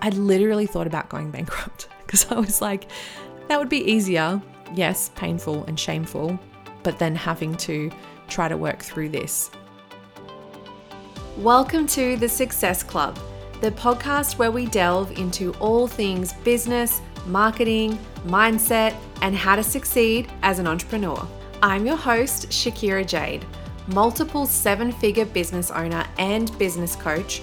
I literally thought about going bankrupt because I was like, that would be easier. Yes, painful and shameful, but then having to try to work through this. Welcome to the Success Club, the podcast where we delve into all things business, marketing, mindset, and how to succeed as an entrepreneur. I'm your host, Shakira Jade, multiple seven figure business owner and business coach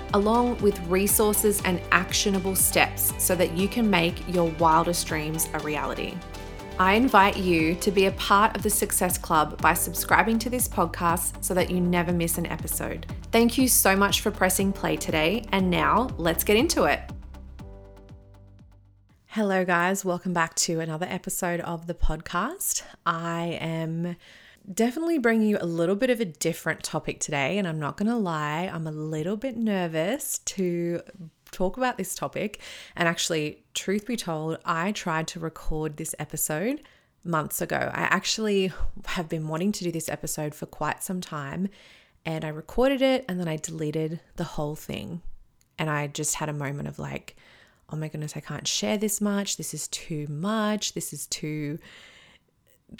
along with resources and actionable steps so that you can make your wildest dreams a reality. I invite you to be a part of the Success Club by subscribing to this podcast so that you never miss an episode. Thank you so much for pressing play today, and now let's get into it. Hello, guys. Welcome back to another episode of the podcast. I am definitely bringing you a little bit of a different topic today. And I'm not going to lie, I'm a little bit nervous to talk about this topic. And actually, truth be told, I tried to record this episode months ago. I actually have been wanting to do this episode for quite some time. And I recorded it and then I deleted the whole thing. And I just had a moment of like, oh my goodness, I can't share this much. This is too much. This is too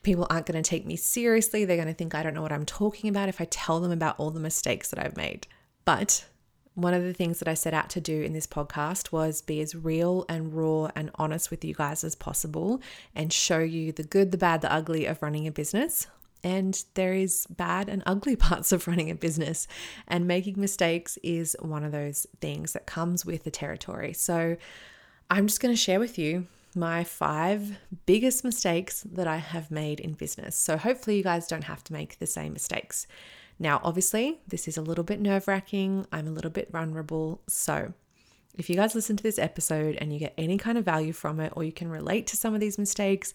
people aren't going to take me seriously. They're going to think I don't know what I'm talking about if I tell them about all the mistakes that I've made. But one of the things that I set out to do in this podcast was be as real and raw and honest with you guys as possible and show you the good, the bad, the ugly of running a business. And there is bad and ugly parts of running a business, and making mistakes is one of those things that comes with the territory. So, I'm just going to share with you my five biggest mistakes that I have made in business. So hopefully, you guys don't have to make the same mistakes. Now, obviously, this is a little bit nerve wracking. I'm a little bit vulnerable. So, if you guys listen to this episode and you get any kind of value from it, or you can relate to some of these mistakes,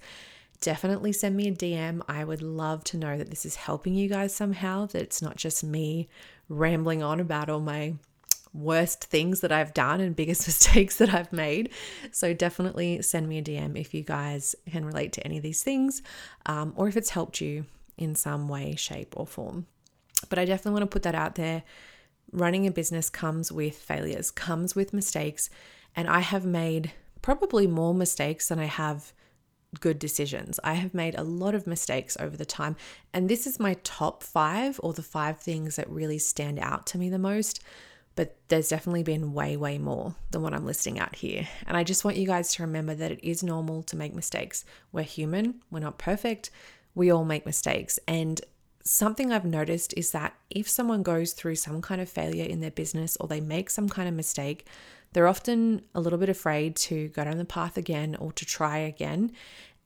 definitely send me a DM. I would love to know that this is helping you guys somehow, that it's not just me rambling on about all my worst things that I've done and biggest mistakes that I've made. So definitely send me a DM if you guys can relate to any of these things um, or if it's helped you in some way, shape, or form. But I definitely want to put that out there. Running a business comes with failures, comes with mistakes. And I have made probably more mistakes than I have good decisions. I have made a lot of mistakes over the time. And this is my top five or the five things that really stand out to me the most but there's definitely been way, way more than what I'm listing out here. And I just want you guys to remember that it is normal to make mistakes. We're human, we're not perfect, we all make mistakes. And something I've noticed is that if someone goes through some kind of failure in their business or they make some kind of mistake, they're often a little bit afraid to go down the path again or to try again.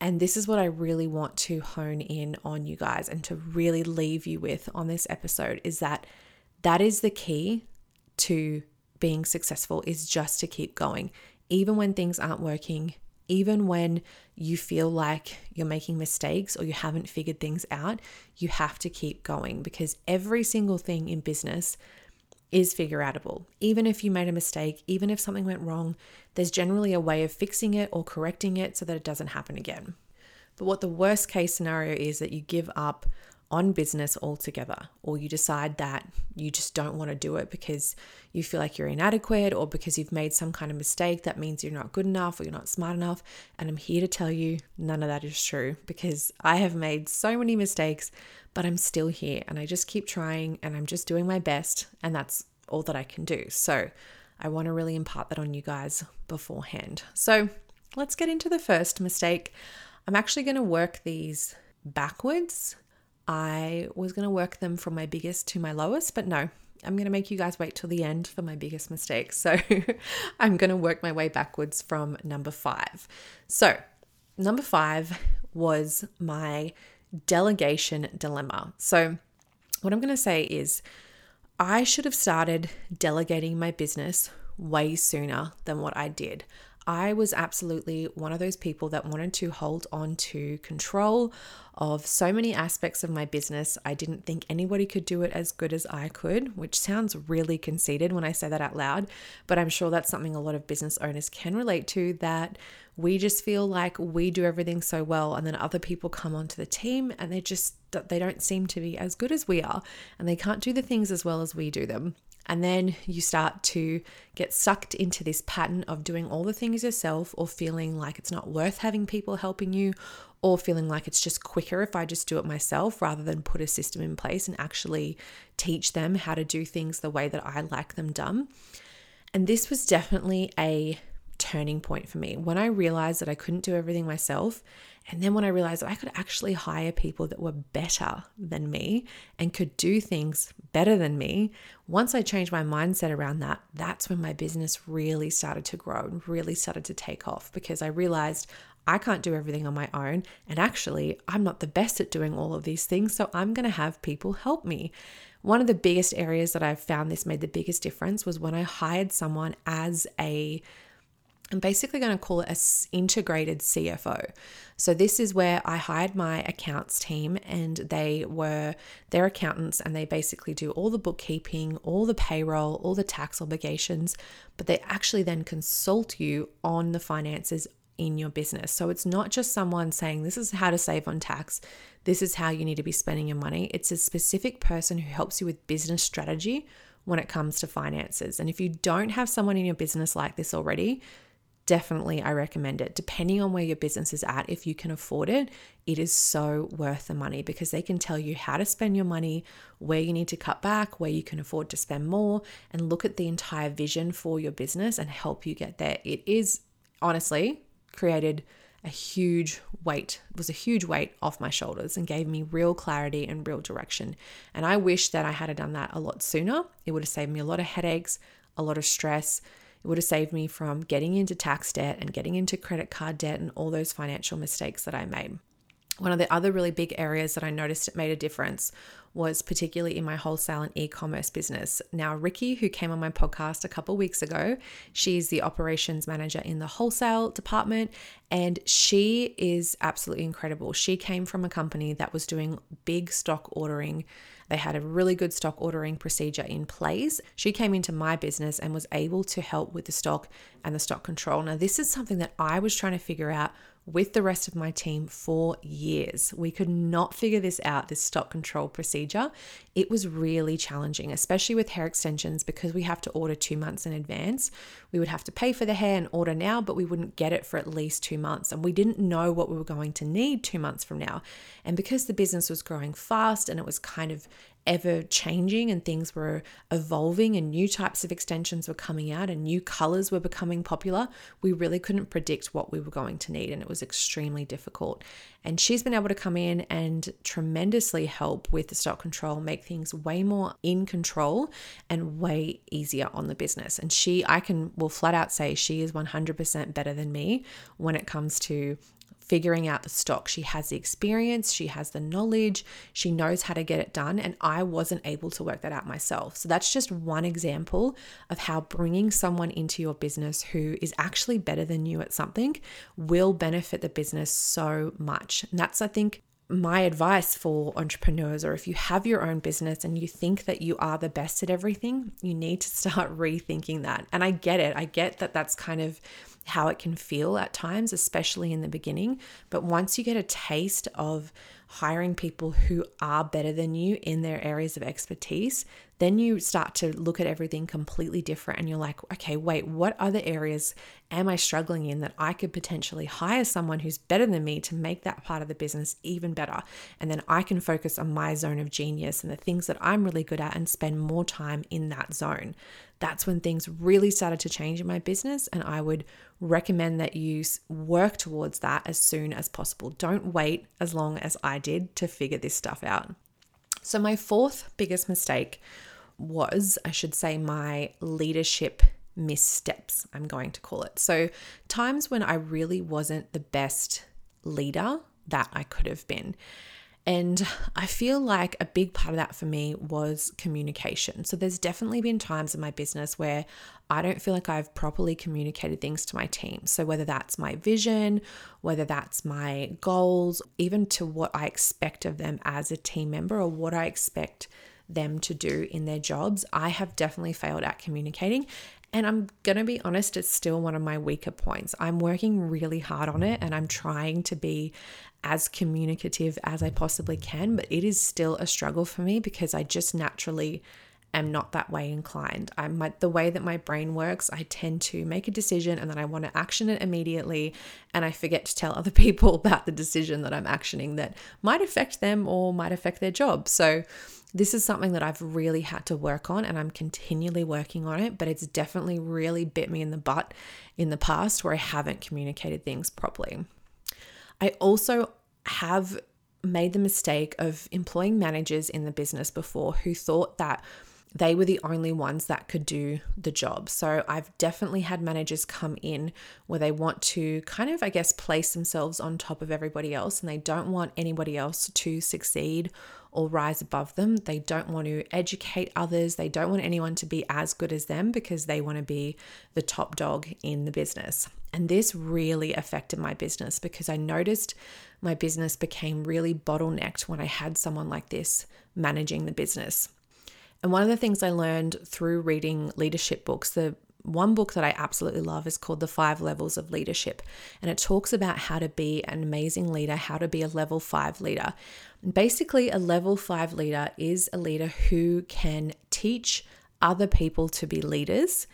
And this is what I really want to hone in on you guys and to really leave you with on this episode is that that is the key to being successful is just to keep going, even when things aren't working, even when you feel like you're making mistakes or you haven't figured things out, you have to keep going because every single thing in business is figure outable. Even if you made a mistake, even if something went wrong, there's generally a way of fixing it or correcting it so that it doesn't happen again. But what the worst case scenario is that you give up on business altogether, or you decide that you just don't want to do it because you feel like you're inadequate or because you've made some kind of mistake that means you're not good enough or you're not smart enough. And I'm here to tell you none of that is true because I have made so many mistakes, but I'm still here and I just keep trying and I'm just doing my best, and that's all that I can do. So I want to really impart that on you guys beforehand. So let's get into the first mistake. I'm actually going to work these backwards I was going to work them from my biggest to my lowest, but no, I'm going to make you guys wait till the end for my biggest mistake. So I'm going to work my way backwards from number five. So, number five was my delegation dilemma. So, what I'm going to say is, I should have started delegating my business way sooner than what I did. I was absolutely one of those people that wanted to hold on to control of so many aspects of my business. I didn't think anybody could do it as good as I could, which sounds really conceited when I say that out loud, but I'm sure that's something a lot of business owners can relate to that we just feel like we do everything so well and then other people come onto the team and they just they don't seem to be as good as we are and they can't do the things as well as we do them. And then you start to get sucked into this pattern of doing all the things yourself or feeling like it's not worth having people helping you or feeling like it's just quicker if I just do it myself rather than put a system in place and actually teach them how to do things the way that I like them done. And this was definitely a turning point for me when I realized that I couldn't do everything myself. And then when I realized I could actually hire people that were better than me and could do things better than me, once I changed my mindset around that, that's when my business really started to grow and really started to take off because I realized I can't do everything on my own. And actually, I'm not the best at doing all of these things. So I'm going to have people help me. One of the biggest areas that I've found this made the biggest difference was when I hired someone as a I'm basically going to call it a integrated CFO. So this is where I hired my accounts team and they were their accountants and they basically do all the bookkeeping, all the payroll, all the tax obligations, but they actually then consult you on the finances in your business. So it's not just someone saying, This is how to save on tax, this is how you need to be spending your money. It's a specific person who helps you with business strategy when it comes to finances. And if you don't have someone in your business like this already, definitely I recommend it. Depending on where your business is at, if you can afford it, it is so worth the money because they can tell you how to spend your money, where you need to cut back, where you can afford to spend more, and look at the entire vision for your business and help you get there. It is honestly created a huge weight, was a huge weight off my shoulders and gave me real clarity and real direction. And I wish that I had done that a lot sooner. It would have saved me a lot of headaches, a lot of stress. It would have saved me from getting into tax debt and getting into credit card debt and all those financial mistakes that I made. One of the other really big areas that I noticed it made a difference was particularly in my wholesale and e-commerce business. Now, Ricky, who came on my podcast a couple weeks ago, she's the operations manager in the wholesale department and she is absolutely incredible. She came from a company that was doing big stock ordering. They had a really good stock ordering procedure in place. She came into my business and was able to help with the stock and the stock control. Now, this is something that I was trying to figure out with the rest of my team for years. We could not figure this out, this stock control procedure. It was really challenging, especially with hair extensions because we have to order two months in advance. We would have to pay for the hair and order now, but we wouldn't get it for at least two months. And we didn't know what we were going to need two months from now. And because the business was growing fast and it was kind of ever changing and things were evolving and new types of extensions were coming out and new colors were becoming popular, we really couldn't predict what we were going to need and it was extremely difficult. And she's been able to come in and tremendously help with the stock control, make things way more in control and way easier on the business. And she, I can, will flat out say she is 100% better than me when it comes to figuring out the stock. She has the experience, she has the knowledge, she knows how to get it done. And I wasn't able to work that out myself. So that's just one example of how bringing someone into your business who is actually better than you at something will benefit the business so much. And that's, I think, my advice for entrepreneurs, or if you have your own business and you think that you are the best at everything, you need to start rethinking that. And I get it. I get that that's kind of how it can feel at times, especially in the beginning. But once you get a taste of hiring people who are better than you in their areas of expertise, then you start to look at everything completely different and you're like, okay, wait, what other areas am I struggling in that I could potentially hire someone who's better than me to make that part of the business even better? And then I can focus on my zone of genius and the things that I'm really good at and spend more time in that zone. That's when things really started to change in my business. And I would recommend that you work towards that as soon as possible. Don't wait as long as I did to figure this stuff out. So, my fourth biggest mistake was, I should say, my leadership missteps, I'm going to call it. So, times when I really wasn't the best leader that I could have been. And I feel like a big part of that for me was communication. So there's definitely been times in my business where I don't feel like I've properly communicated things to my team. So whether that's my vision, whether that's my goals, even to what I expect of them as a team member or what I expect them to do in their jobs, I have definitely failed at communicating. And I'm going to be honest, it's still one of my weaker points. I'm working really hard on it and I'm trying to be as communicative as I possibly can, but it is still a struggle for me because I just naturally am not that way inclined. I'm the way that my brain works, I tend to make a decision and then I want to action it immediately and I forget to tell other people about the decision that I'm actioning that might affect them or might affect their job. So this is something that I've really had to work on and I'm continually working on it, but it's definitely really bit me in the butt in the past where I haven't communicated things properly. I also have made the mistake of employing managers in the business before who thought that they were the only ones that could do the job. So I've definitely had managers come in where they want to kind of, I guess, place themselves on top of everybody else and they don't want anybody else to succeed or rise above them. They don't want to educate others. They don't want anyone to be as good as them because they want to be the top dog in the business. And this really affected my business because I noticed my business became really bottlenecked when I had someone like this managing the business. And one of the things I learned through reading leadership books, the one book that I absolutely love is called The Five Levels of Leadership. And it talks about how to be an amazing leader, how to be a level five leader. Basically, a level five leader is a leader who can teach other people to be leaders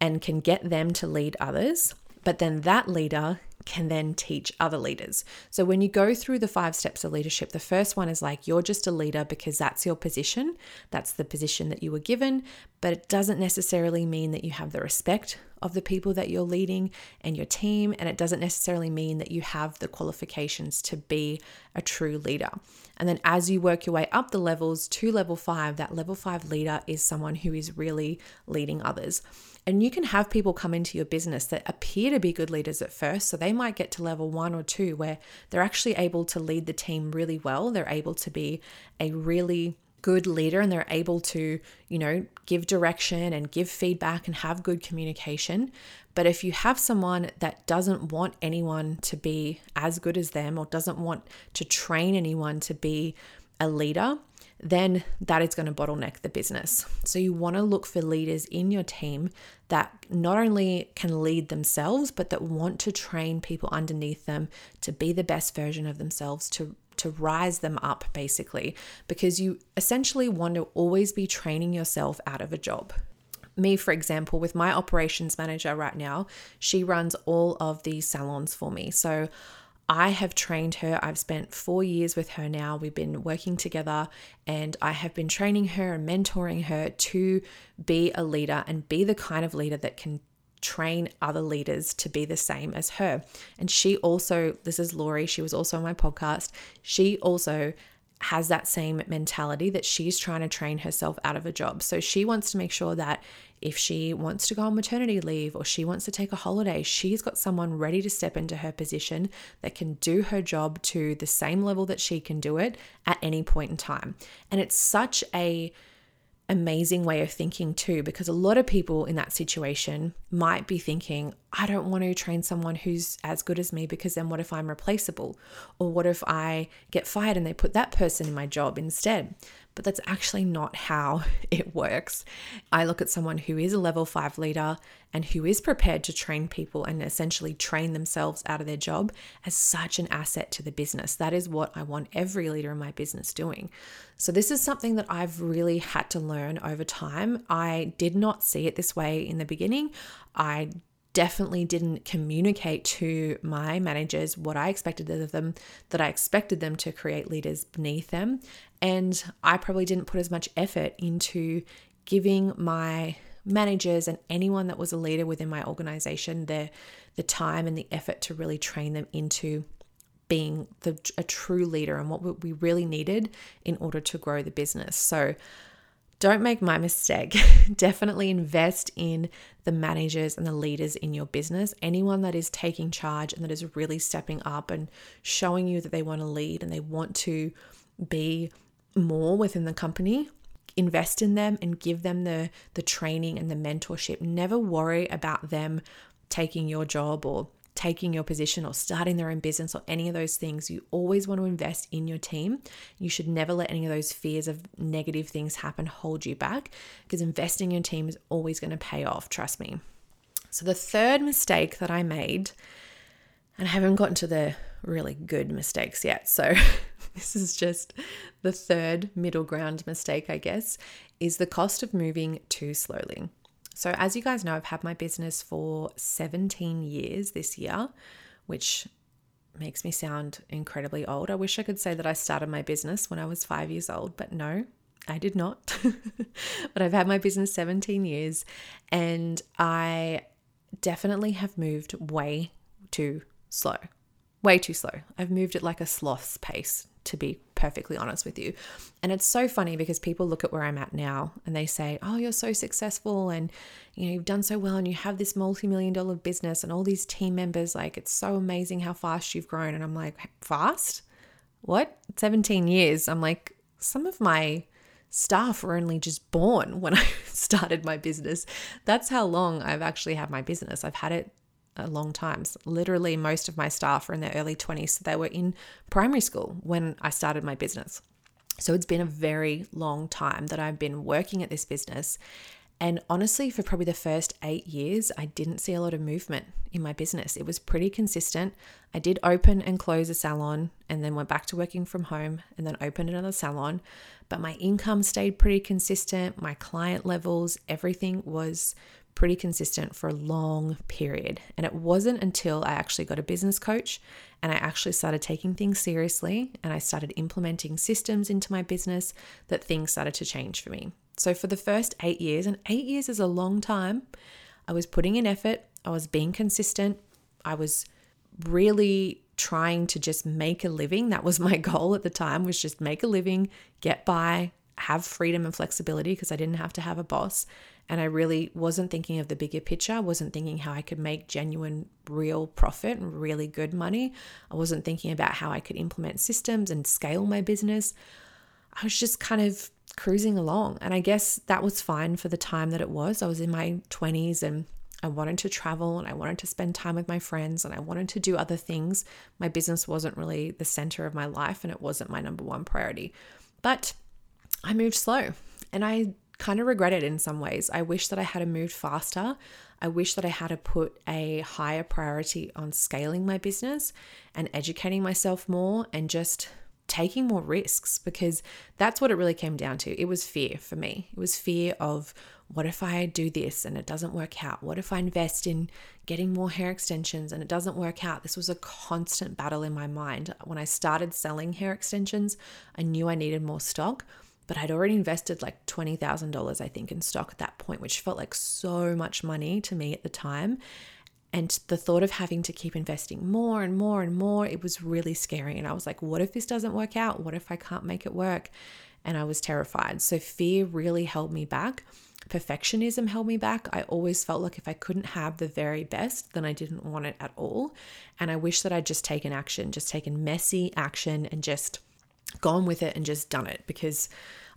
and can get them to lead others. But then that leader can then teach other leaders. So when you go through the five steps of leadership, the first one is like you're just a leader because that's your position, that's the position that you were given, but it doesn't necessarily mean that you have the respect of the people that you're leading and your team, and it doesn't necessarily mean that you have the qualifications to be a true leader. And then as you work your way up the levels to level five, that level five leader is someone who is really leading others. And you can have people come into your business that appear to be good leaders at first. So they might get to level one or two where they're actually able to lead the team really well. They're able to be a really good leader and they're able to, you know, give direction and give feedback and have good communication. But if you have someone that doesn't want anyone to be as good as them or doesn't want to train anyone to be a leader, then that is going to bottleneck the business. So you want to look for leaders in your team that not only can lead themselves, but that want to train people underneath them to be the best version of themselves, to to rise them up basically, because you essentially want to always be training yourself out of a job. Me, for example, with my operations manager right now, she runs all of the salons for me. So I have trained her. I've spent four years with her now. We've been working together and I have been training her and mentoring her to be a leader and be the kind of leader that can train other leaders to be the same as her. And she also, this is Lori, she was also on my podcast. She also has that same mentality that she's trying to train herself out of a job. So she wants to make sure that if she wants to go on maternity leave or she wants to take a holiday, she's got someone ready to step into her position that can do her job to the same level that she can do it at any point in time. And it's such a amazing way of thinking too because a lot of people in that situation might be thinking I don't want to train someone who's as good as me because then what if I'm replaceable? Or what if I get fired and they put that person in my job instead but that's actually not how it works. I look at someone who is a level five leader and who is prepared to train people and essentially train themselves out of their job as such an asset to the business. That is what I want every leader in my business doing. So, this is something that I've really had to learn over time. I did not see it this way in the beginning. I definitely didn't communicate to my managers what I expected of them, that I expected them to create leaders beneath them. And I probably didn't put as much effort into giving my managers and anyone that was a leader within my organization the the time and the effort to really train them into being the, a true leader and what we really needed in order to grow the business. So don't make my mistake. Definitely invest in the managers and the leaders in your business. Anyone that is taking charge and that is really stepping up and showing you that they want to lead and they want to be more within the company. Invest in them and give them the the training and the mentorship. Never worry about them taking your job or taking your position or starting their own business or any of those things, you always want to invest in your team. You should never let any of those fears of negative things happen hold you back because investing in your team is always going to pay off, trust me. So, the third mistake that I made, and I haven't gotten to the really good mistakes yet. So, this is just the third middle ground mistake, I guess, is the cost of moving too slowly. So, as you guys know, I've had my business for 17 years this year, which makes me sound incredibly old. I wish I could say that I started my business when I was five years old, but no, I did not. but I've had my business 17 years and I definitely have moved way too slow. Way too slow. I've moved at like a sloth's pace, to be perfectly honest with you. And it's so funny because people look at where I'm at now and they say, "Oh, you're so successful and you know, you've done so well and you have this multi-million dollar business and all these team members like it's so amazing how fast you've grown." And I'm like, "Fast? What? 17 years." I'm like, "Some of my staff were only just born when I started my business. That's how long I've actually had my business. I've had it a long times. Literally, most of my staff are in their early 20s. So they were in primary school when I started my business. So it's been a very long time that I've been working at this business. And honestly, for probably the first eight years, I didn't see a lot of movement in my business. It was pretty consistent. I did open and close a salon and then went back to working from home and then opened another salon. But my income stayed pretty consistent. My client levels, everything was pretty consistent for a long period. And it wasn't until I actually got a business coach and I actually started taking things seriously and I started implementing systems into my business that things started to change for me. So, for the first eight years, and eight years is a long time, I was putting in effort, I was being consistent, I was really trying to just make a living. That was my goal at the time was just make a living, get by, have freedom and flexibility because I didn't have to have a boss and I really wasn't thinking of the bigger picture. I wasn't thinking how I could make genuine, real profit and really good money. I wasn't thinking about how I could implement systems and scale my business. I was just kind of cruising along. And I guess that was fine for the time that it was. I was in my 20s and I wanted to travel and I wanted to spend time with my friends and I wanted to do other things. My business wasn't really the center of my life and it wasn't my number one priority. But I moved slow and I kind of regret it in some ways. I wish that I had moved faster. I wish that I had to put a higher priority on scaling my business and educating myself more and just taking more risks because that's what it really came down to. It was fear for me. It was fear of what if I do this and it doesn't work out? What if I invest in getting more hair extensions and it doesn't work out? This was a constant battle in my mind. When I started selling hair extensions, I knew I needed more stock but I'd already invested like $20,000, I think, in stock at that point, which felt like so much money to me at the time. And the thought of having to keep investing more and more and more, it was really scary. And I was like, what if this doesn't work out? What if I can't make it work? And I was terrified. So fear really held me back. Perfectionism held me back. I always felt like if I couldn't have the very best, then I didn't want it at all. And I wish that I'd just taken action, just taken messy action and just gone with it and just done it because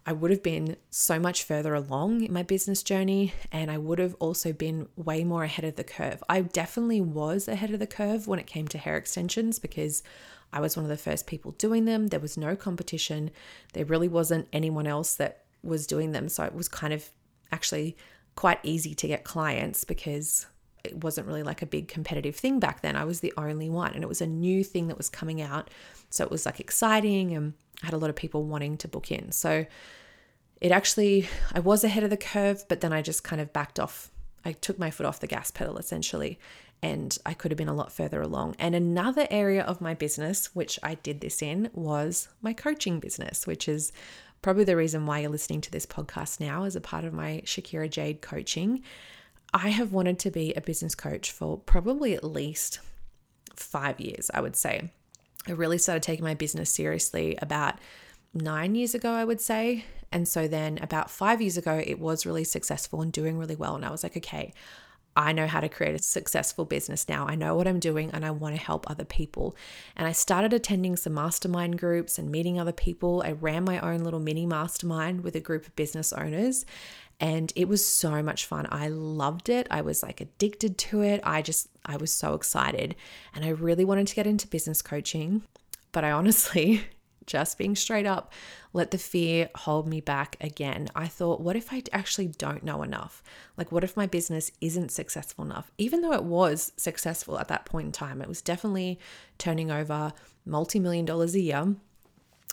I would have been so much further along in my business journey and I would have also been way more ahead of the curve. I definitely was ahead of the curve when it came to hair extensions because I was one of the first people doing them. There was no competition, there really wasn't anyone else that was doing them. So it was kind of actually quite easy to get clients because it wasn't really like a big competitive thing back then. I was the only one and it was a new thing that was coming out. So it was like exciting and I had a lot of people wanting to book in. So it actually, I was ahead of the curve, but then I just kind of backed off. I took my foot off the gas pedal essentially, and I could have been a lot further along. And another area of my business, which I did this in, was my coaching business, which is probably the reason why you're listening to this podcast now as a part of my Shakira Jade coaching. I have wanted to be a business coach for probably at least five years, I would say. I really started taking my business seriously about nine years ago, I would say. And so then about five years ago, it was really successful and doing really well. And I was like, okay, I know how to create a successful business now. I know what I'm doing and I want to help other people. And I started attending some mastermind groups and meeting other people. I ran my own little mini mastermind with a group of business owners. And it was so much fun. I loved it. I was like addicted to it. I just, I was so excited. And I really wanted to get into business coaching. But I honestly just being straight up, let the fear hold me back again. I thought, what if I actually don't know enough? Like, what if my business isn't successful enough? Even though it was successful at that point in time, it was definitely turning over multi million dollars a year.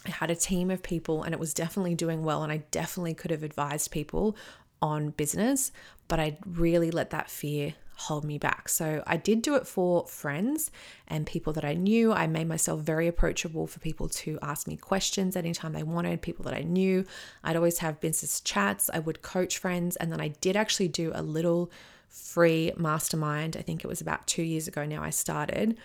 I had a team of people and it was definitely doing well, and I definitely could have advised people on business, but I really let that fear hold me back. So I did do it for friends and people that I knew. I made myself very approachable for people to ask me questions anytime they wanted, people that I knew. I'd always have business chats. I would coach friends. And then I did actually do a little free mastermind. I think it was about two years ago now I started.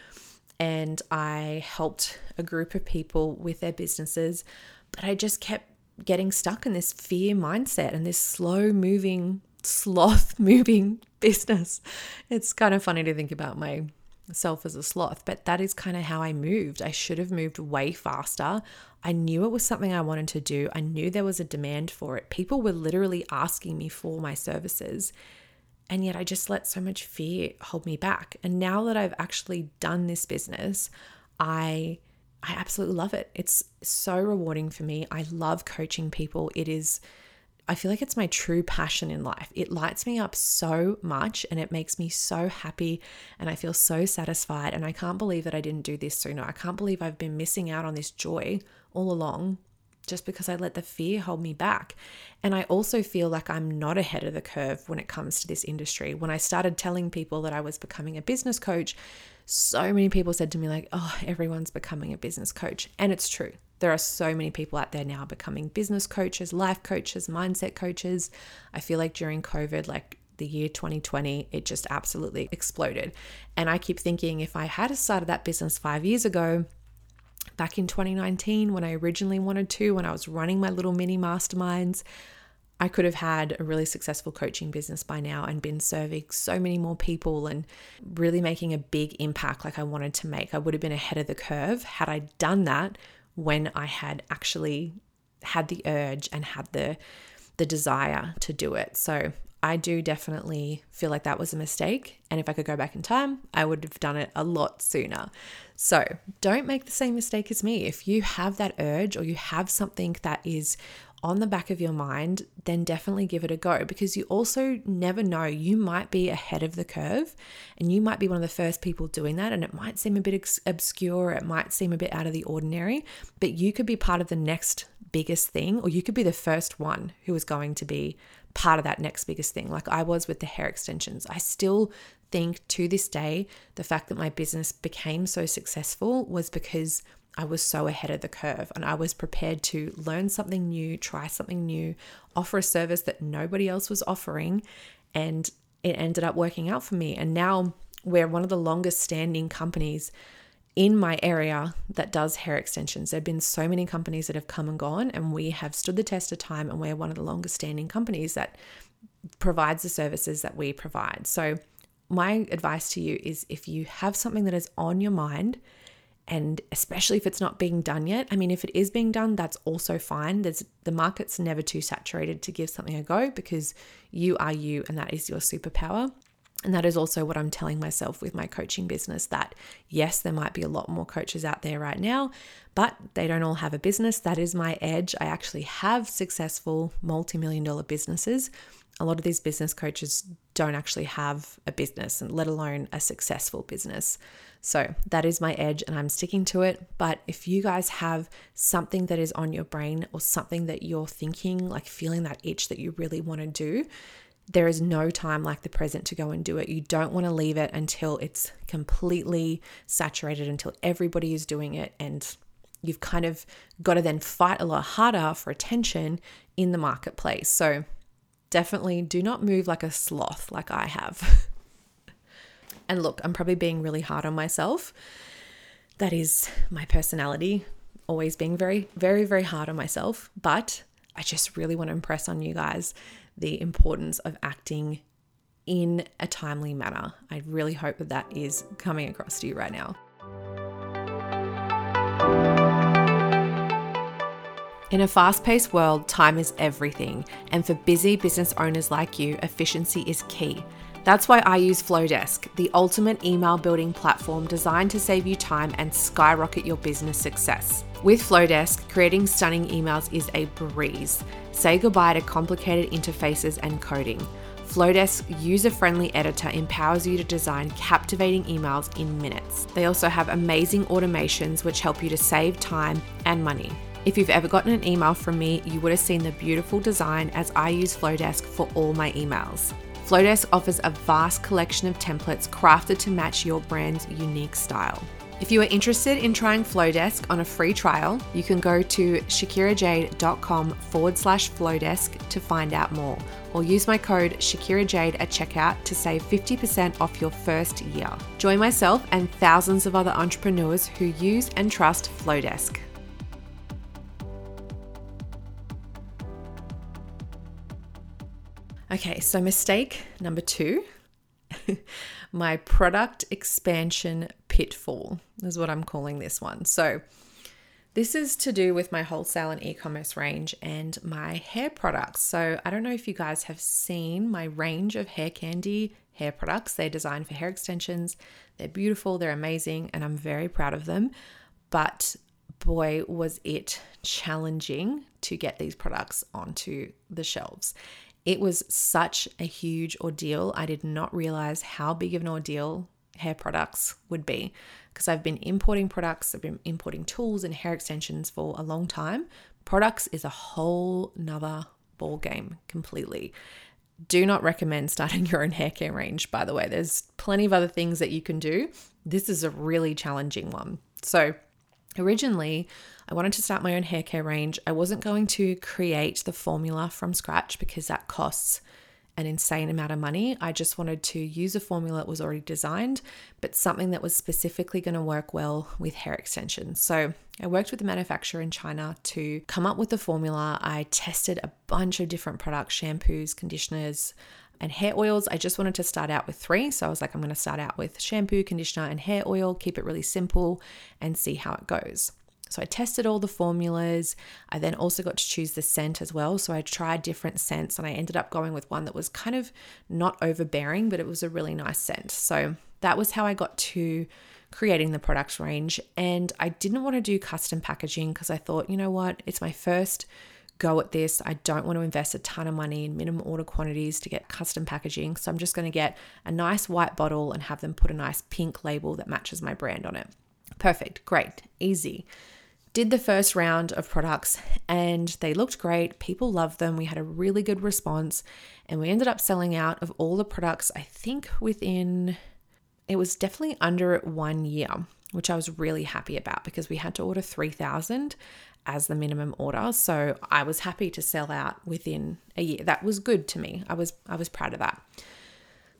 And I helped a group of people with their businesses. But I just kept getting stuck in this fear mindset and this slow moving sloth moving business. It's kind of funny to think about myself as a sloth, but that is kind of how I moved. I should have moved way faster. I knew it was something I wanted to do. I knew there was a demand for it. People were literally asking me for my services. And yet I just let so much fear hold me back. And now that I've actually done this business, I I absolutely love it. It's so rewarding for me. I love coaching people. It is I feel like it's my true passion in life. It lights me up so much and it makes me so happy and I feel so satisfied. And I can't believe that I didn't do this sooner. I can't believe I've been missing out on this joy all along just because I let the fear hold me back. And I also feel like I'm not ahead of the curve when it comes to this industry. When I started telling people that I was becoming a business coach, so many people said to me, like, oh, everyone's becoming a business coach. And it's true. There are so many people out there now becoming business coaches, life coaches, mindset coaches. I feel like during COVID, like the year 2020, it just absolutely exploded. And I keep thinking if I had started that business five years ago, back in 2019, when I originally wanted to, when I was running my little mini masterminds, I could have had a really successful coaching business by now and been serving so many more people and really making a big impact like I wanted to make. I would have been ahead of the curve had I done that when I had actually had the urge and had the the desire to do it. So I do definitely feel like that was a mistake. And if I could go back in time, I would have done it a lot sooner. So don't make the same mistake as me. If you have that urge or you have something that is on the back of your mind, then definitely give it a go because you also never know. You might be ahead of the curve and you might be one of the first people doing that. And it might seem a bit obscure, it might seem a bit out of the ordinary, but you could be part of the next biggest thing, or you could be the first one who is going to be part of that next biggest thing, like I was with the hair extensions. I still think to this day, the fact that my business became so successful was because I was so ahead of the curve and I was prepared to learn something new, try something new, offer a service that nobody else was offering. And it ended up working out for me. And now we're one of the longest standing companies in my area that does hair extensions. There have been so many companies that have come and gone, and we have stood the test of time, and we're one of the longest standing companies that provides the services that we provide. So, my advice to you is if you have something that is on your mind, and especially if it's not being done yet. I mean, if it is being done, that's also fine. There's the market's never too saturated to give something a go because you are you and that is your superpower. And that is also what I'm telling myself with my coaching business that yes, there might be a lot more coaches out there right now, but they don't all have a business. That is my edge. I actually have successful multi million dollar businesses. A lot of these business coaches don't actually have a business, and let alone a successful business. So that is my edge and I'm sticking to it. But if you guys have something that is on your brain or something that you're thinking, like feeling that itch that you really want to do, there is no time like the present to go and do it. You don't want to leave it until it's completely saturated, until everybody is doing it. And you've kind of got to then fight a lot harder for attention in the marketplace. So definitely do not move like a sloth like I have. And look, I'm probably being really hard on myself. That is my personality, always being very, very, very hard on myself. But I just really want to impress on you guys the importance of acting in a timely manner. I really hope that that is coming across to you right now. In a fast paced world, time is everything, and for busy business owners like you, efficiency is key. That's why I use Flodesk, the ultimate email building platform designed to save you time and skyrocket your business success. With Flodesk, creating stunning emails is a breeze. Say goodbye to complicated interfaces and coding. Flodesk's user friendly editor empowers you to design captivating emails in minutes. They also have amazing automations which help you to save time and money. If you've ever gotten an email from me, you would have seen the beautiful design as I use Flodesk for all my emails. Flodesk offers a vast collection of templates crafted to match your brand's unique style. If you are interested in trying Flodesk on a free trial, you can go to shakirajade.com forward slash Flodesk to find out more, or use my code ShakiraJade at checkout to save 50% off your first year. Join myself and thousands of other entrepreneurs who use and trust Flodesk. Okay, so mistake number two my product expansion pitfall is what I'm calling this one. So, this is to do with my wholesale and e commerce range and my hair products. So, I don't know if you guys have seen my range of hair candy hair products. They're designed for hair extensions, they're beautiful, they're amazing, and I'm very proud of them. But boy, was it challenging to get these products onto the shelves. It was such a huge ordeal. I did not realize how big of an ordeal hair products would be because I've been importing products, I've been importing tools and hair extensions for a long time. Products is a whole nother ball game completely. Do not recommend starting your own hair care range, by the way. There's plenty of other things that you can do. This is a really challenging one. So, Originally, I wanted to start my own hair care range. I wasn't going to create the formula from scratch because that costs an insane amount of money. I just wanted to use a formula that was already designed, but something that was specifically going to work well with hair extensions. So I worked with the manufacturer in China to come up with the formula. I tested a bunch of different products, shampoos, conditioners, and hair oils. I just wanted to start out with three. So I was like, I'm going to start out with shampoo, conditioner, and hair oil, keep it really simple, and see how it goes. So I tested all the formulas. I then also got to choose the scent as well. So I tried different scents and I ended up going with one that was kind of not overbearing, but it was a really nice scent. So that was how I got to creating the product range. And I didn't want to do custom packaging because I thought, you know what, it's my first go at this. I don't want to invest a ton of money in minimum order quantities to get custom packaging. So I'm just going to get a nice white bottle and have them put a nice pink label that matches my brand on it. Perfect. Great. Easy. Did the first round of products and they looked great. People loved them. We had a really good response and we ended up selling out of all the products, I think within, it was definitely under one year, which I was really happy about because we had to order 3,000 as the minimum order. So I was happy to sell out within a year. That was good to me. I was I was proud of that.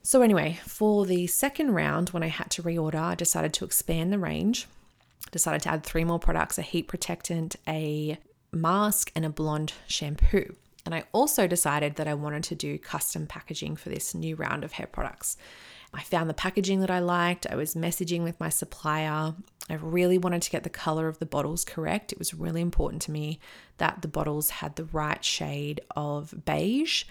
So anyway, for the second round when I had to reorder, I decided to expand the range. Decided to add three more products, a heat protectant, a mask and a blonde shampoo. And I also decided that I wanted to do custom packaging for this new round of hair products. I found the packaging that I liked. I was messaging with my supplier. I really wanted to get the color of the bottles correct. It was really important to me that the bottles had the right shade of beige.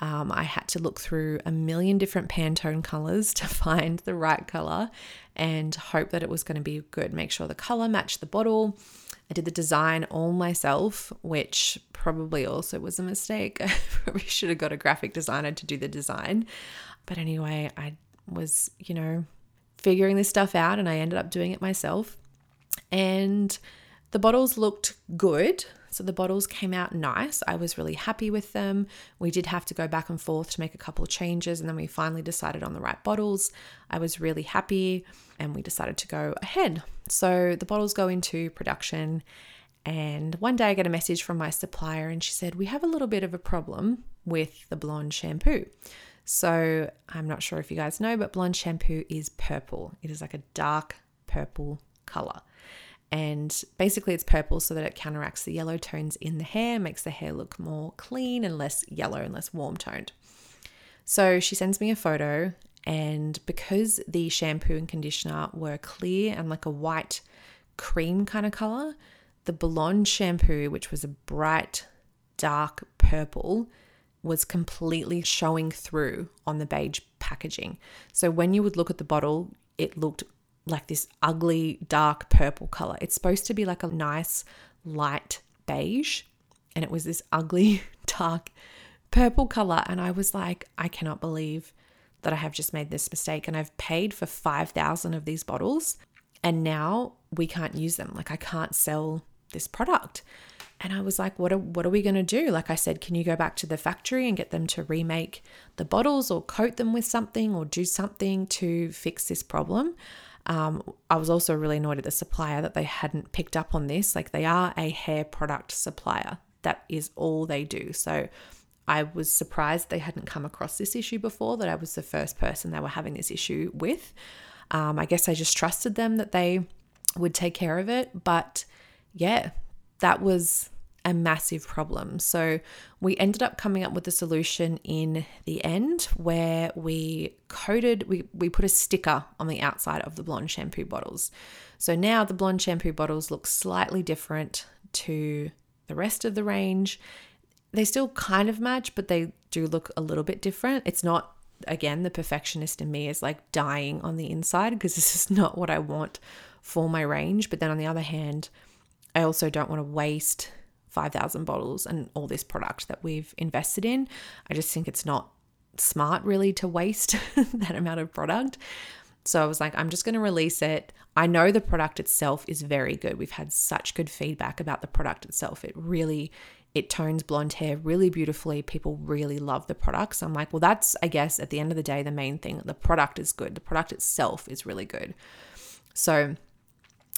Um, I had to look through a million different Pantone colors to find the right color and hope that it was going to be good. Make sure the color matched the bottle. I did the design all myself, which probably also was a mistake. I probably should have got a graphic designer to do the design. But anyway, I was, you know, figuring this stuff out and I ended up doing it myself. And the bottles looked good. So the bottles came out nice. I was really happy with them. We did have to go back and forth to make a couple changes and then we finally decided on the right bottles. I was really happy and we decided to go ahead. So the bottles go into production and one day I get a message from my supplier and she said, We have a little bit of a problem with the blonde shampoo. So I'm not sure if you guys know, but blonde shampoo is purple. It is like a dark purple color. And basically, it's purple so that it counteracts the yellow tones in the hair, makes the hair look more clean and less yellow and less warm toned. So she sends me a photo, and because the shampoo and conditioner were clear and like a white cream kind of color, the blonde shampoo, which was a bright, dark purple, was completely showing through on the beige packaging. So when you would look at the bottle, it looked like this ugly dark purple color. It's supposed to be like a nice light beige, and it was this ugly dark purple color. And I was like, I cannot believe that I have just made this mistake. And I've paid for 5,000 of these bottles, and now we can't use them. Like, I can't sell this product. And I was like, what are, what are we going to do? Like I said, can you go back to the factory and get them to remake the bottles or coat them with something or do something to fix this problem? Um, I was also really annoyed at the supplier that they hadn't picked up on this. Like they are a hair product supplier, that is all they do. So I was surprised they hadn't come across this issue before, that I was the first person they were having this issue with. Um, I guess I just trusted them that they would take care of it. But yeah, that was a massive problem. So we ended up coming up with a solution in the end where we coated, we, we put a sticker on the outside of the blonde shampoo bottles. So now the blonde shampoo bottles look slightly different to the rest of the range. They still kind of match, but they do look a little bit different. It's not, again, the perfectionist in me is like dying on the inside because this is not what I want for my range. But then on the other hand, I also don't want to waste 5,000 bottles and all this product that we've invested in. I just think it's not smart really to waste that amount of product. So I was like, I'm just going to release it. I know the product itself is very good. We've had such good feedback about the product itself. It really it tones blonde hair really beautifully. People really love the product. So I'm like, well, that's I guess at the end of the day the main thing. The product is good. The product itself is really good. So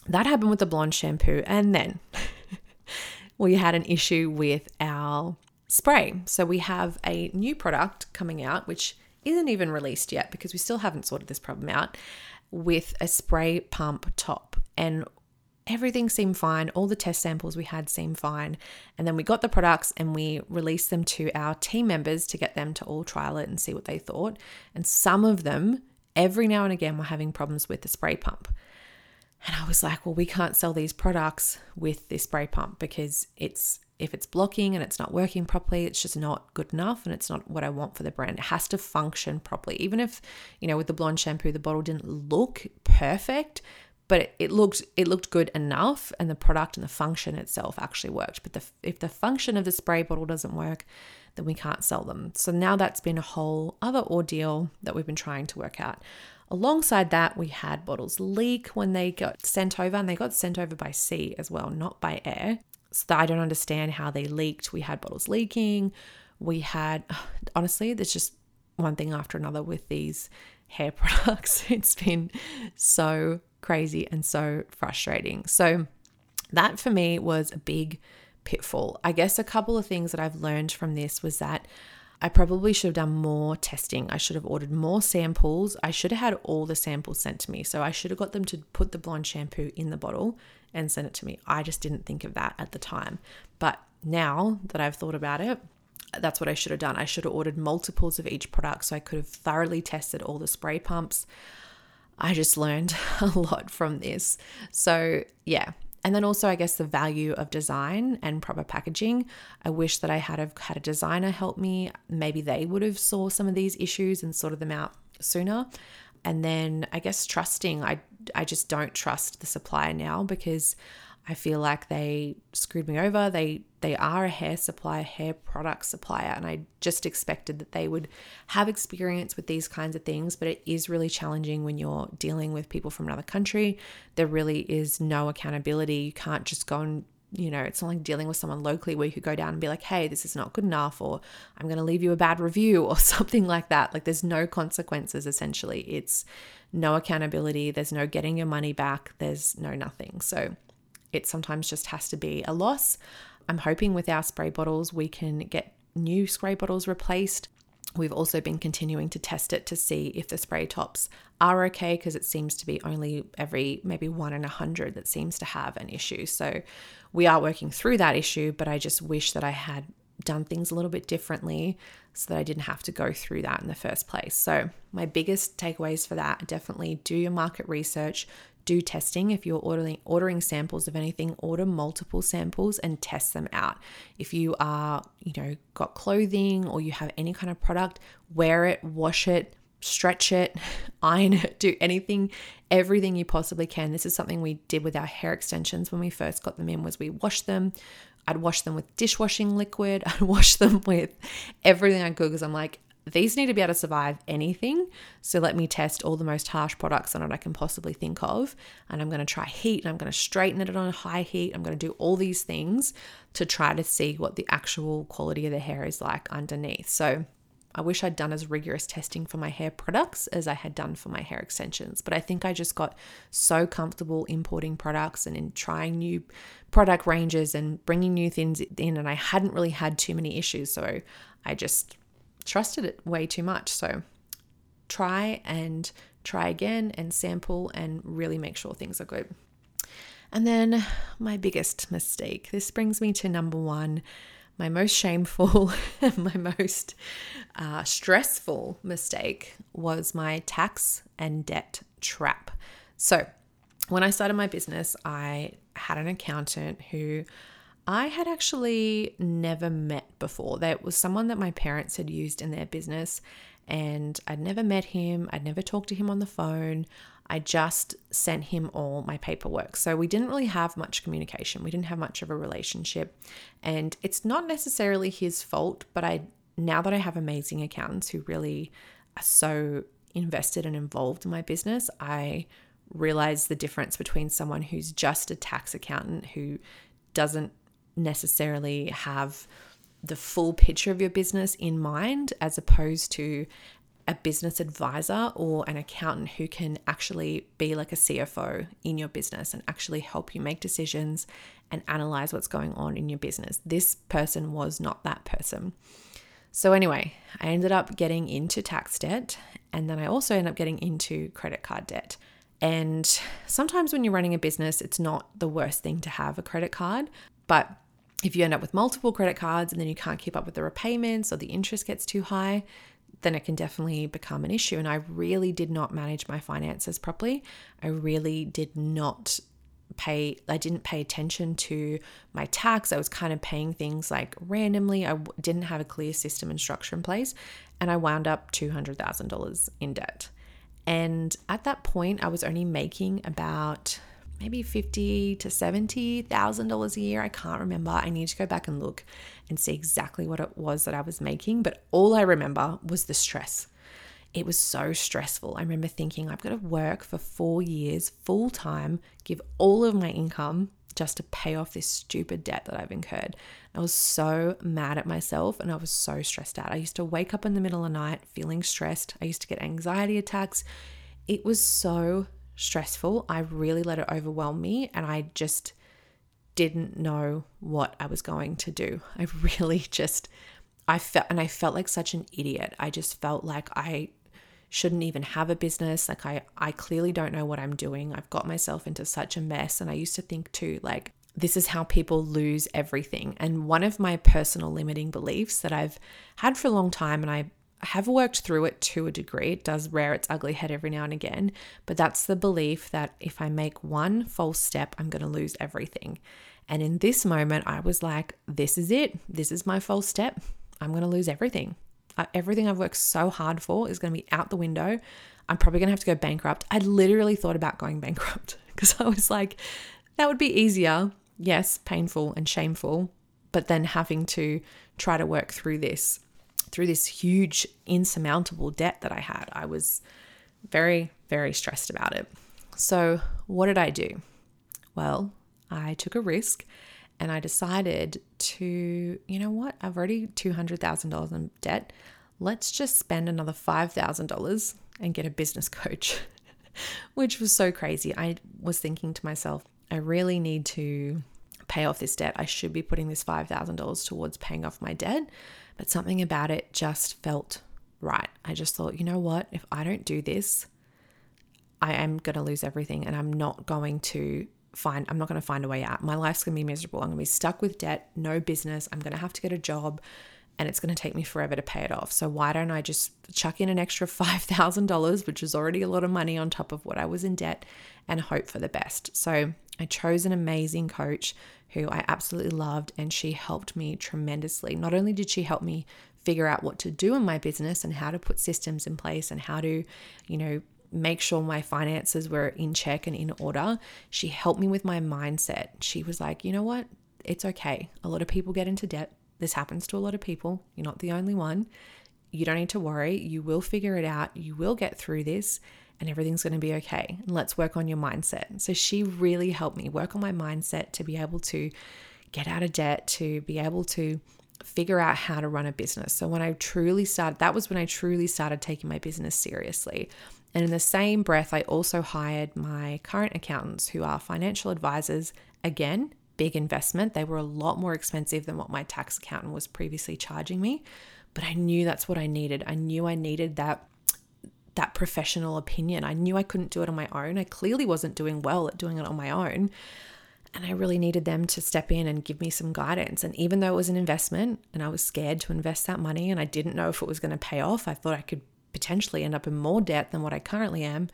that happened with the blonde shampoo. And then we had an issue with our spray. So we have a new product coming out, which isn't even released yet because we still haven't sorted this problem out, with a spray pump top. And everything seemed fine. All the test samples we had seemed fine. And then we got the products and we released them to our team members to get them to all trial it and see what they thought. And some of them, every now and again, were having problems with the spray pump. And I was like, well, we can't sell these products with this spray pump because it's if it's blocking and it's not working properly, it's just not good enough and it's not what I want for the brand. It has to function properly. Even if, you know, with the blonde shampoo, the bottle didn't look perfect, but it, it looked it looked good enough and the product and the function itself actually worked. But the, if the function of the spray bottle doesn't work, then we can't sell them. So now that's been a whole other ordeal that we've been trying to work out. Alongside that, we had bottles leak when they got sent over, and they got sent over by sea as well, not by air. So I don't understand how they leaked. We had bottles leaking. We had, honestly, there's just one thing after another with these hair products. It's been so crazy and so frustrating. So, that for me was a big pitfall. I guess a couple of things that I've learned from this was that I probably should have done more testing. I should have ordered more samples. I should have had all the samples sent to me. So I should have got them to put the blonde shampoo in the bottle and send it to me. I just didn't think of that at the time. But now that I've thought about it, that's what I should have done. I should have ordered multiples of each product so I could have thoroughly tested all the spray pumps. I just learned a lot from this. So, yeah, and then also, I guess, the value of design and proper packaging. I wish that I had have had a designer help me. Maybe they would have saw some of these issues and sorted them out sooner. And then I guess trusting. I I just don't trust the supplier now because I feel like they screwed me over. They they are a hair supplier, hair product supplier, and I just expected that they would have experience with these kinds of things, but it is really challenging when you're dealing with people from another country. There really is no accountability. You can't just go and you know, it's not like dealing with someone locally where you could go down and be like, hey, this is not good enough, or I'm going to leave you a bad review, or something like that. Like, there's no consequences essentially. It's no accountability. There's no getting your money back. There's no nothing. So, it sometimes just has to be a loss. I'm hoping with our spray bottles we can get new spray bottles replaced. We've also been continuing to test it to see if the spray tops are okay because it seems to be only every maybe one in a hundred that seems to have an issue. So we are working through that issue, but I just wish that I had done things a little bit differently so that I didn't have to go through that in the first place. So, my biggest takeaways for that definitely do your market research, do testing. If you're ordering ordering samples of anything, order multiple samples and test them out. If you are, you know, got clothing or you have any kind of product, wear it, wash it, stretch it, iron it, do anything, everything you possibly can. This is something we did with our hair extensions when we first got them in was we washed them. I'd wash them with dishwashing liquid. I'd wash them with everything I could because I'm like, these need to be able to survive anything. So let me test all the most harsh products on it I can possibly think of. And I'm going to try heat and I'm going to straighten it on a high heat. I'm going to do all these things to try to see what the actual quality of the hair is like underneath. So I wish I'd done as rigorous testing for my hair products as I had done for my hair extensions. But I think I just got so comfortable importing products and in trying new product ranges and bringing new things in. And I hadn't really had too many issues. So I just trusted it way too much. So try and try again and sample and really make sure things are good. And then my biggest mistake. This brings me to number one, my most shameful, my most uh, stressful mistake was my tax and debt trap. So, when I started my business, I had an accountant who I had actually never met before. That was someone that my parents had used in their business, and I'd never met him. I'd never talked to him on the phone. I just sent him all my paperwork. So we didn't really have much communication. We didn't have much of a relationship. And it's not necessarily his fault, but I now that I have amazing accountants who really are so invested and involved in my business, I realize the difference between someone who's just a tax accountant who doesn't necessarily have the full picture of your business in mind as opposed to a business advisor or an accountant who can actually be like a CFO in your business and actually help you make decisions and analyze what's going on in your business. This person was not that person. So, anyway, I ended up getting into tax debt and then I also ended up getting into credit card debt. And sometimes when you're running a business, it's not the worst thing to have a credit card, but if you end up with multiple credit cards and then you can't keep up with the repayments or the interest gets too high, then it can definitely become an issue. And I really did not manage my finances properly. I really did not pay I didn't pay attention to my tax. I was kind of paying things like randomly. I didn't have a clear system and structure in place and I wound up $200,000 in debt. And at that point I was only making about maybe fifty to seventy thousand dollars a year. I can't remember. I need to go back and look and see exactly what it was that I was making. But all I remember was the stress. It was so stressful. I remember thinking, I've got to work for four years full time, give all of my income just to pay off this stupid debt that I've incurred. I was so mad at myself and I was so stressed out. I used to wake up in the middle of the night feeling stressed. I used to get anxiety attacks. It was so stressful. I really let it overwhelm me and I just didn't know what I was going to do. I really just I felt and I felt like such an idiot. I just felt like I shouldn't even have a business. Like I I clearly don't know what I'm doing. I've got myself into such a mess and I used to think too like this is how people lose everything. And one of my personal limiting beliefs that I've had for a long time and I have worked through it to a degree. It does rear its ugly head every now and again, but that's the belief that if I make one false step, I'm going to lose everything. And in this moment, I was like, this is it. This is my false step. I'm going to lose everything. Everything I've worked so hard for is going to be out the window. I'm probably going to have to go bankrupt. I literally thought about going bankrupt because I was like, that would be easier. Yes, painful and shameful, but then having to try to work through this through this huge, insurmountable debt that I had. I was very, very stressed about it. So, what did I do? Well, I took a risk and I decided to, you know what? I've already $200,000 in debt. Let's just spend another $5,000 and get a business coach, which was so crazy. I was thinking to myself, I really need to pay off this debt. I should be putting this $5,000 towards paying off my debt. But something about it just felt right. I just thought, you know what? If I don't do this, I am going to lose everything and I'm not going to find I'm not going to find a way out. My life's going to be miserable. I'm going to be stuck with debt, no business. I'm going to have to get a job and it's going to take me forever to pay it off. So why don't I just chuck in an extra $5,000, which is already a lot of money on top of what I was in debt and hope for the best. So I chose an amazing coach who I absolutely loved and she helped me tremendously. Not only did she help me figure out what to do in my business and how to put systems in place and how to, you know, make sure my finances were in check and in order. She helped me with my mindset. She was like, you know what? It's okay. A lot of people get into debt. This happens to a lot of people. You're not the only one. You don't need to worry. You will figure it out. You will get through this and everything's going to be okay. Let's work on your mindset. So she really helped me work on my mindset to be able to get out of debt, to be able to figure out how to run a business. So when I truly started, that was when I truly started taking my business seriously. And in the same breath, I also hired my current accountants who are financial advisors. Again, big investment. They were a lot more expensive than what my tax accountant was previously charging me, but I knew that's what I needed. I knew I needed that that professional opinion. I knew I couldn't do it on my own. I clearly wasn't doing well at doing it on my own. And I really needed them to step in and give me some guidance. And even though it was an investment and I was scared to invest that money and I didn't know if it was going to pay off, I thought I could potentially end up in more debt than what I currently am.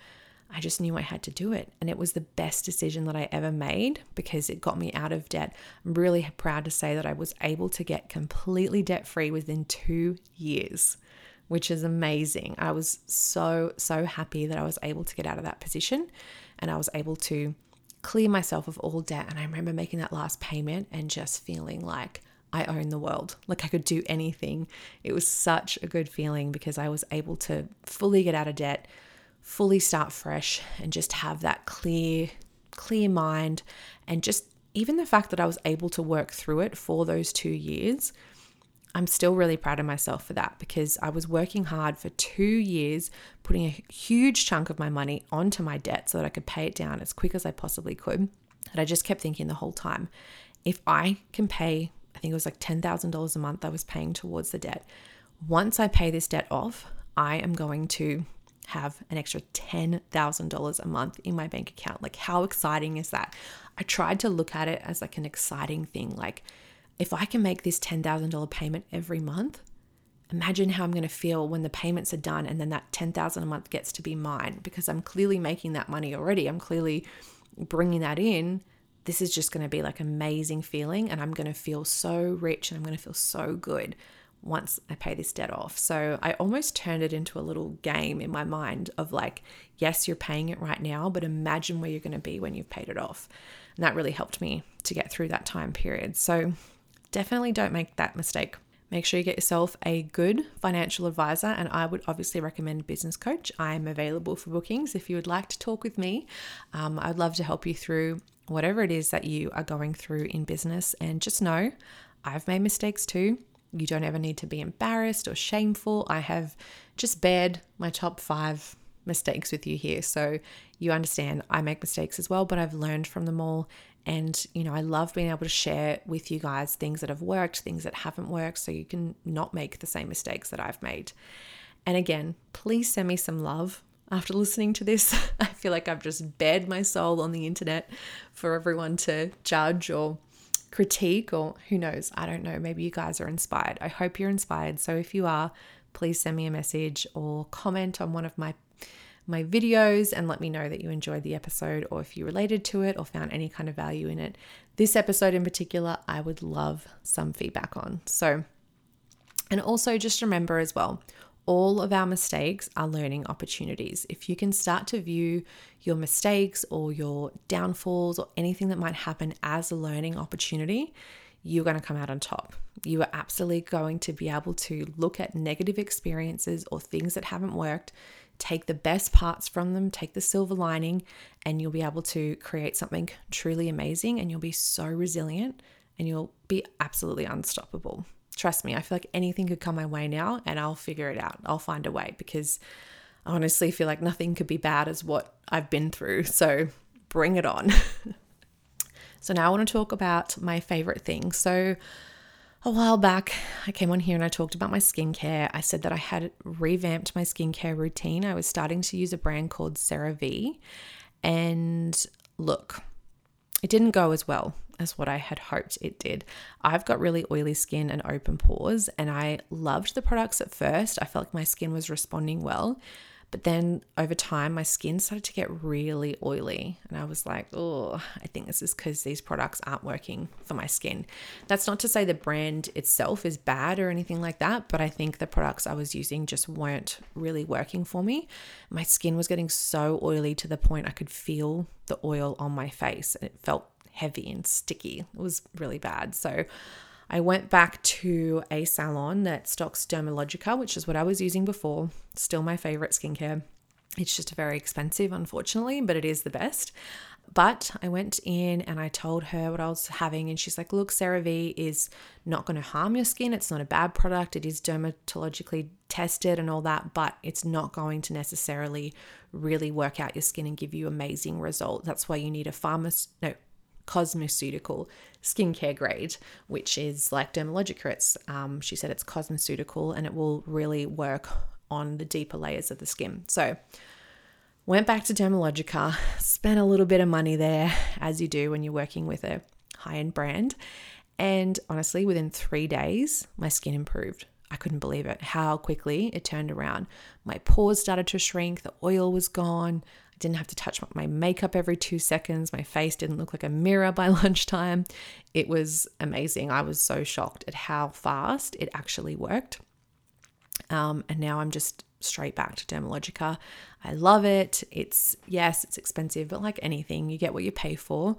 I just knew I had to do it. And it was the best decision that I ever made because it got me out of debt. I'm really proud to say that I was able to get completely debt free within two years, which is amazing. I was so, so happy that I was able to get out of that position and I was able to clear myself of all debt. And I remember making that last payment and just feeling like, I own the world. Like I could do anything. It was such a good feeling because I was able to fully get out of debt, fully start fresh, and just have that clear, clear mind. And just even the fact that I was able to work through it for those two years, I'm still really proud of myself for that because I was working hard for two years, putting a huge chunk of my money onto my debt so that I could pay it down as quick as I possibly could. And I just kept thinking the whole time if I can pay I think it was like $10,000 a month I was paying towards the debt. Once I pay this debt off, I am going to have an extra $10,000 a month in my bank account. Like, how exciting is that? I tried to look at it as like an exciting thing. Like, if I can make this $10,000 payment every month, imagine how I'm going to feel when the payments are done and then that $10,000 a month gets to be mine because I'm clearly making that money already. I'm clearly bringing that in this is just going to be like amazing feeling and I'm going to feel so rich and I'm going to feel so good once I pay this debt off. So I almost turned it into a little game in my mind of like, yes, you're paying it right now, but imagine where you're going to be when you've paid it off. And that really helped me to get through that time period. So definitely don't make that mistake. Make sure you get yourself a good financial advisor, and I would obviously recommend Business Coach. I am available for bookings if you would like to talk with me. Um, I'd love to help you through whatever it is that you are going through in business. And just know I've made mistakes too. You don't ever need to be embarrassed or shameful. I have just bared my top five mistakes with you here. So you understand I make mistakes as well, but I've learned from them all. And, you know, I love being able to share with you guys things that have worked, things that haven't worked, so you can not make the same mistakes that I've made. And again, please send me some love after listening to this. I feel like I've just bared my soul on the internet for everyone to judge or critique, or who knows, I don't know. Maybe you guys are inspired. I hope you're inspired. So if you are, please send me a message or comment on one of my my videos and let me know that you enjoyed the episode or if you related to it or found any kind of value in it. This episode in particular, I would love some feedback on. So, and also just remember as well, all of our mistakes are learning opportunities. If you can start to view your mistakes or your downfalls or anything that might happen as a learning opportunity, you're going to come out on top. You are absolutely going to be able to look at negative experiences or things that haven't worked, take the best parts from them, take the silver lining, and you'll be able to create something truly amazing. And you'll be so resilient and you'll be absolutely unstoppable. Trust me, I feel like anything could come my way now and I'll figure it out. I'll find a way because I honestly feel like nothing could be bad as what I've been through. So bring it on. so now I want to talk about my favorite thing. So a while back, I came on here and I talked about my skincare. I said that I had revamped my skincare routine. I was starting to use a brand called CeraVe. And look, it didn't go as well as what I had hoped it did. I've got really oily skin and open pores, and I loved the products at first. I felt like my skin was responding well. But then over time, my skin started to get really oily. And I was like, oh, I think this is because these products aren't working for my skin. That's not to say the brand itself is bad or anything like that, but I think the products I was using just weren't really working for me. My skin was getting so oily to the point I could feel the oil on my face and it felt heavy and sticky. It was really bad. So I went back to a salon that stocks Dermalogica, which is what I was using before. Still my favorite skincare. It's just very expensive, unfortunately, but it is the best. But I went in and I told her what I was having, and she's like, Look, CeraVe is not going to harm your skin. It's not a bad product. It is dermatologically tested and all that, but it's not going to necessarily really work out your skin and give you amazing results. That's why you need a pharmacist, no, cosmeceutical skincare grade, which is like Dermalogica. It's, um, she said it's cosmeceutical and it will really work on the deeper layers of the skin. So, went back to Dermalogica, spent a little bit of money there, as you do when you're working with a high end brand. And honestly, within three days, my skin improved. I couldn't believe it, how quickly it turned around. My pores started to shrink, the oil was gone, didn't have to touch my makeup every two seconds. My face didn't look like a mirror by lunchtime. It was amazing. I was so shocked at how fast it actually worked. Um, and now I'm just straight back to Dermalogica. I love it. It's, yes, it's expensive, but like anything, you get what you pay for.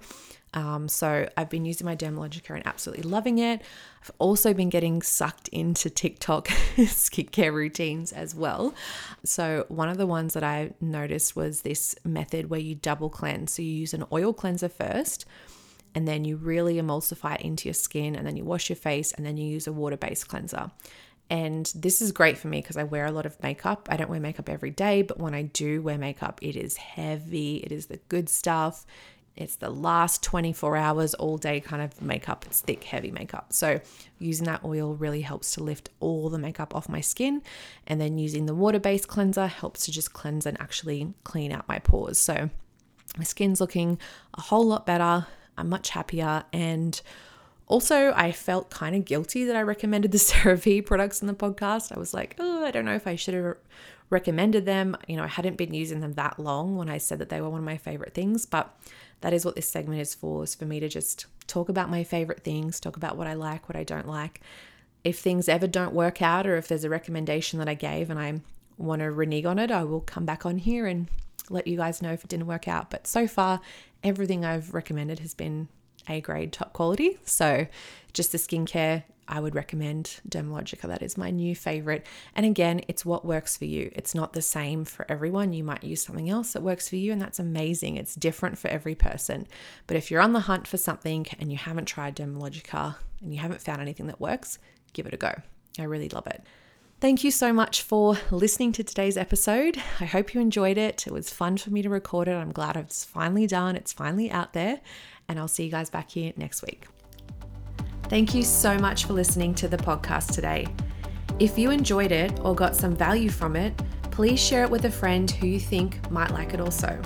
Um, so I've been using my Dermalogica and absolutely loving it. I've also been getting sucked into TikTok skincare routines as well. So one of the ones that I noticed was this method where you double cleanse. So you use an oil cleanser first and then you really emulsify it into your skin and then you wash your face and then you use a water-based cleanser. And this is great for me because I wear a lot of makeup. I don't wear makeup every day, but when I do wear makeup, it is heavy. It is the good stuff. It's the last 24 hours all day kind of makeup. It's thick, heavy makeup. So, using that oil really helps to lift all the makeup off my skin. And then using the water based cleanser helps to just cleanse and actually clean out my pores. So, my skin's looking a whole lot better. I'm much happier. And also, I felt kind of guilty that I recommended the CeraVe products in the podcast. I was like, oh, I don't know if I should have recommended them. You know, I hadn't been using them that long when I said that they were one of my favorite things, but that is what this segment is for, is for me to just talk about my favorite things, talk about what I like, what I don't like. If things ever don't work out or if there's a recommendation that I gave and I want to renege on it, I will come back on here and let you guys know if it didn't work out. But so far, everything I've recommended has been a grade top quality. So, just the skincare, I would recommend Dermalogica. That is my new favorite. And again, it's what works for you. It's not the same for everyone. You might use something else that works for you, and that's amazing. It's different for every person. But if you're on the hunt for something and you haven't tried Dermalogica and you haven't found anything that works, give it a go. I really love it. Thank you so much for listening to today's episode. I hope you enjoyed it. It was fun for me to record it. I'm glad it's finally done, it's finally out there and I'll see you guys back here next week. Thank you so much for listening to the podcast today. If you enjoyed it or got some value from it, please share it with a friend who you think might like it also.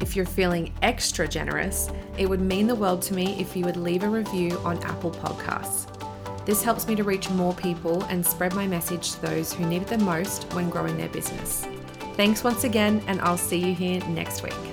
If you're feeling extra generous, it would mean the world to me if you would leave a review on Apple Podcasts. This helps me to reach more people and spread my message to those who need it the most when growing their business. Thanks once again, and I'll see you here next week.